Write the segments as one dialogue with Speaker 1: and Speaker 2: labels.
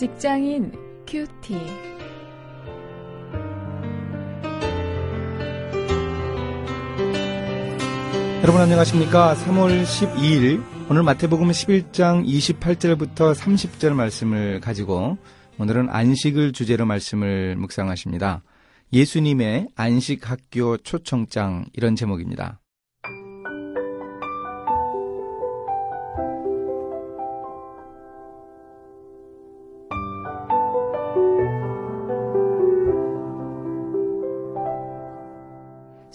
Speaker 1: 직장인 큐티.
Speaker 2: 여러분 안녕하십니까? 3월 12일 오늘 마태복음 11장 28절부터 30절 말씀을 가지고 오늘은 안식을 주제로 말씀을 묵상하십니다. 예수님의 안식 학교 초청장 이런 제목입니다.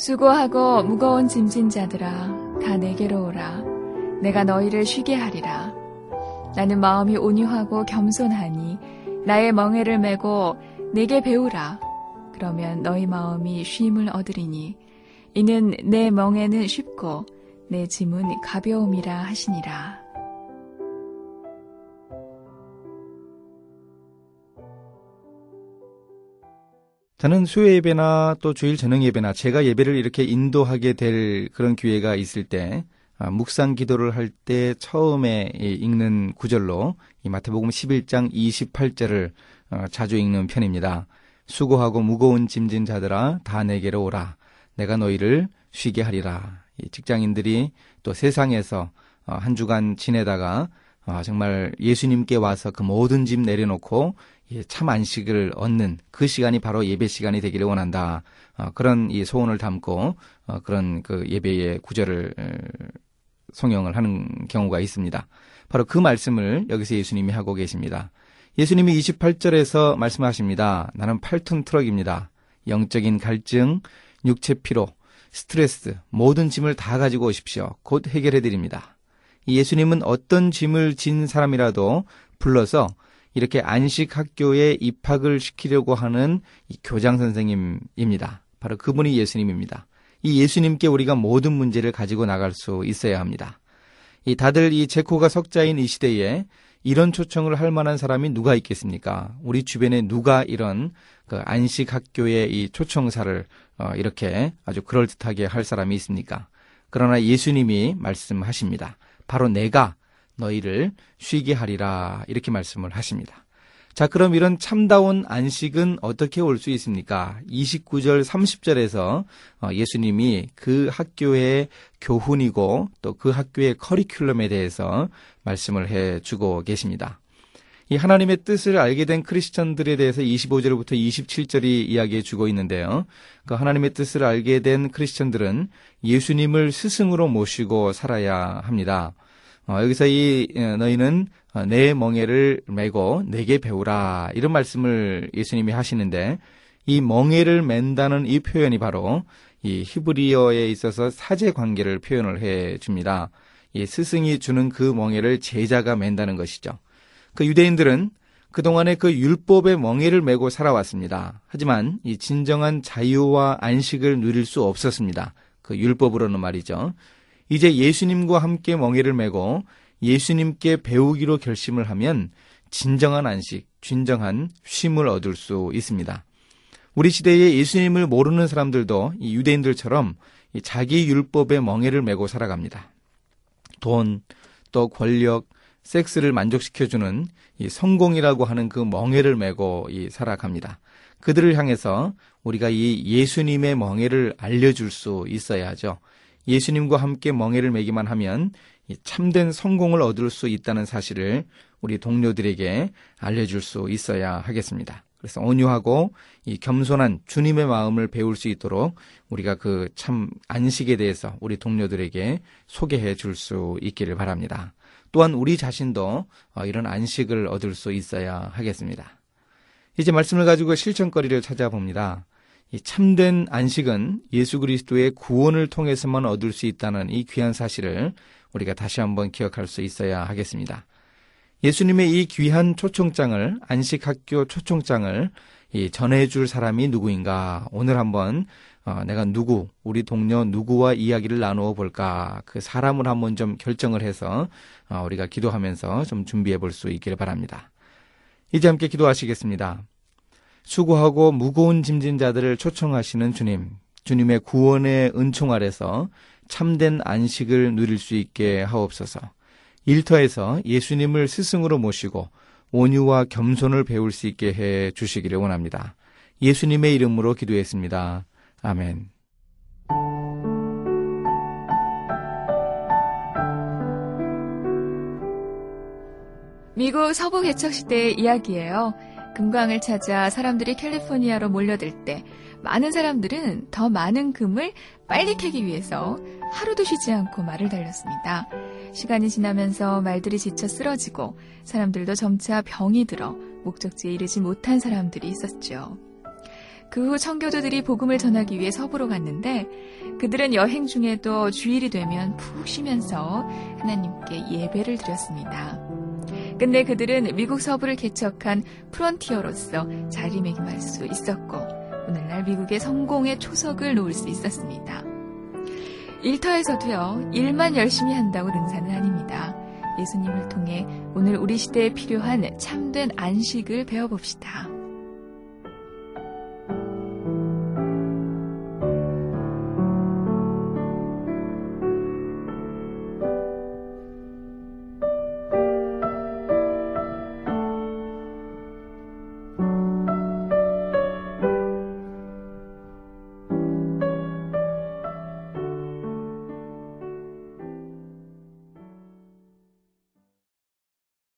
Speaker 1: 수고하고 무거운 짐진 자들아 다 내게로 오라. 내가 너희를 쉬게 하리라. 나는 마음이 온유하고 겸손하니 나의 멍에를 메고 내게 배우라. 그러면 너희 마음이 쉼을 얻으리니 이는 내 멍에는 쉽고 내 짐은 가벼움이라 하시니라
Speaker 2: 저는 수요 예배나 또 주일 저녁 예배나 제가 예배를 이렇게 인도하게 될 그런 기회가 있을 때 아, 묵상 기도를 할 때 처음에 읽는 구절로 이 마태복음 11장 28절을 어, 자주 읽는 편입니다. 수고하고 무거운 짐진 자들아 다 내게로 오라. 내가 너희를 쉬게 하리라. 직장인들이 또 세상에서 어, 한 주간 지내다가 어, 정말 예수님께 와서 그 모든 짐 내려놓고 참 안식을 얻는 그 시간이 바로 예배 시간이 되기를 원한다. 그런 이 소원을 담고 그런 그 예배의 구절을 송영을 하는 경우가 있습니다. 바로 그 말씀을 여기서 예수님이 하고 계십니다. 예수님이 28절에서 말씀하십니다. 나는 8톤 트럭입니다. 영적인 갈증, 육체 피로, 스트레스, 모든 짐을 다 가지고 오십시오. 곧 해결해 드립니다. 예수님은 어떤 짐을 진 사람이라도 불러서 이렇게 안식 학교에 입학을 시키려고 하는 교장 선생님입니다. 바로 그분이 예수님입니다. 이 예수님께 우리가 모든 문제를 가지고 나갈 수 있어야 합니다. 이 다들 이 제코가 석자인 이 시대에 이런 초청을 할 만한 사람이 누가 있겠습니까? 우리 주변에 누가 이런 그 안식 학교의 이 초청사를 어 이렇게 아주 그럴듯하게 할 사람이 있습니까? 그러나 예수님이 말씀하십니다. 바로 내가 너희를 쉬게 하리라 이렇게 말씀을 하십니다. 자, 그럼 이런 참다운 안식은 어떻게 올 수 있습니까? 29절, 30절에서 어, 예수님이 그 학교의 교훈이고 또 그 학교의 커리큘럼에 대해서 말씀을 해 주고 계십니다. 이 하나님의 뜻을 알게 된 크리스천들에 대해서 25절부터 27절이 이야기해 주고 있는데요. 그 하나님의 뜻을 알게 된 크리스천들은 예수님을 스승으로 모시고 살아야 합니다. 어, 여기서 이 어, 너희는 어, 내 멍에를 메고 내게 배우라 이런 말씀을 예수님이 하시는데 이 멍에를 맨다는 이 표현이 바로 이 히브리어에 있어서 사제 관계를 표현을 해 줍니다. 이 스승이 주는 그 멍에를 제자가 맨다는 것이죠. 그 유대인들은 그동안에 그 율법의 멍에를 메고 살아왔습니다. 하지만 이 진정한 자유와 안식을 누릴 수 없었습니다. 그 율법으로는 말이죠. 이제 예수님과 함께 멍에를 메고 예수님께 배우기로 결심을 하면 진정한 안식, 진정한 쉼을 얻을 수 있습니다. 우리 시대에 예수님을 모르는 사람들도 이 유대인들처럼 자기 율법의 멍에를 메고 살아갑니다. 돈, 또 권력, 섹스를 만족시켜주는 이 성공이라고 하는 그 멍에를 메고 이 살아갑니다. 그들을 향해서 우리가 이 예수님의 멍에를 알려줄 수 있어야 하죠. 예수님과 함께 멍에를 매기만 하면 참된 성공을 얻을 수 있다는 사실을 우리 동료들에게 알려줄 수 있어야 하겠습니다. 그래서 온유하고 이 겸손한 주님의 마음을 배울 수 있도록 우리가 그 참 안식에 대해서 우리 동료들에게 소개해 줄 수 있기를 바랍니다. 또한 우리 자신도 어, 이런 안식을 얻을 수 있어야 하겠습니다. 이제 말씀을 가지고 실천거리를 찾아봅니다. 이 참된 안식은 예수 그리스도의 구원을 통해서만 얻을 수 있다는 이 귀한 사실을 우리가 다시 한번 기억할 수 있어야 하겠습니다. 예수님의 이 귀한 초청장을 안식학교 초청장을 전해줄 사람이 누구인가 오늘 한번 어, 내가 누구 우리 동료 누구와 이야기를 나누어 볼까 그 사람을 한번 좀 결정을 해서 어, 우리가 기도하면서 좀 준비해 볼 수 있기를 바랍니다. 이제 함께 기도하시겠습니다. 수고하고 무거운 짐진 자들을 초청하시는 주님, 주님의 구원의 은총 아래서 참된 안식을 누릴 수 있게 하옵소서. 일터에서 예수님을 스승으로 모시고 온유와 겸손을 배울 수 있게 해 주시기를 원합니다. 예수님의 이름으로 기도했습니다. 아멘.
Speaker 1: 미국 서부 개척 시대의 이야기예요. 금광을 찾아 사람들이 캘리포니아로 몰려들 때 많은 사람들은 더 많은 금을 빨리 캐기 위해서 하루도 쉬지 않고 말을 달렸습니다. 시간이 지나면서 말들이 지쳐 쓰러지고 사람들도 점차 병이 들어 목적지에 이르지 못한 사람들이 있었죠. 그 후 청교도들이 복음을 전하기 위해 서부로 갔는데 그들은 여행 중에도 주일이 되면 푹 쉬면서 하나님께 예배를 드렸습니다. 근데 그들은 미국 서부를 개척한 프론티어로서 자리매김할 수 있었고 오늘날 미국의 성공의 초석을 놓을 수 있었습니다. 일터에서도요, 일만 열심히 한다고 능사는 아닙니다. 예수님을 통해 오늘 우리 시대에 필요한 참된 안식을 배워봅시다.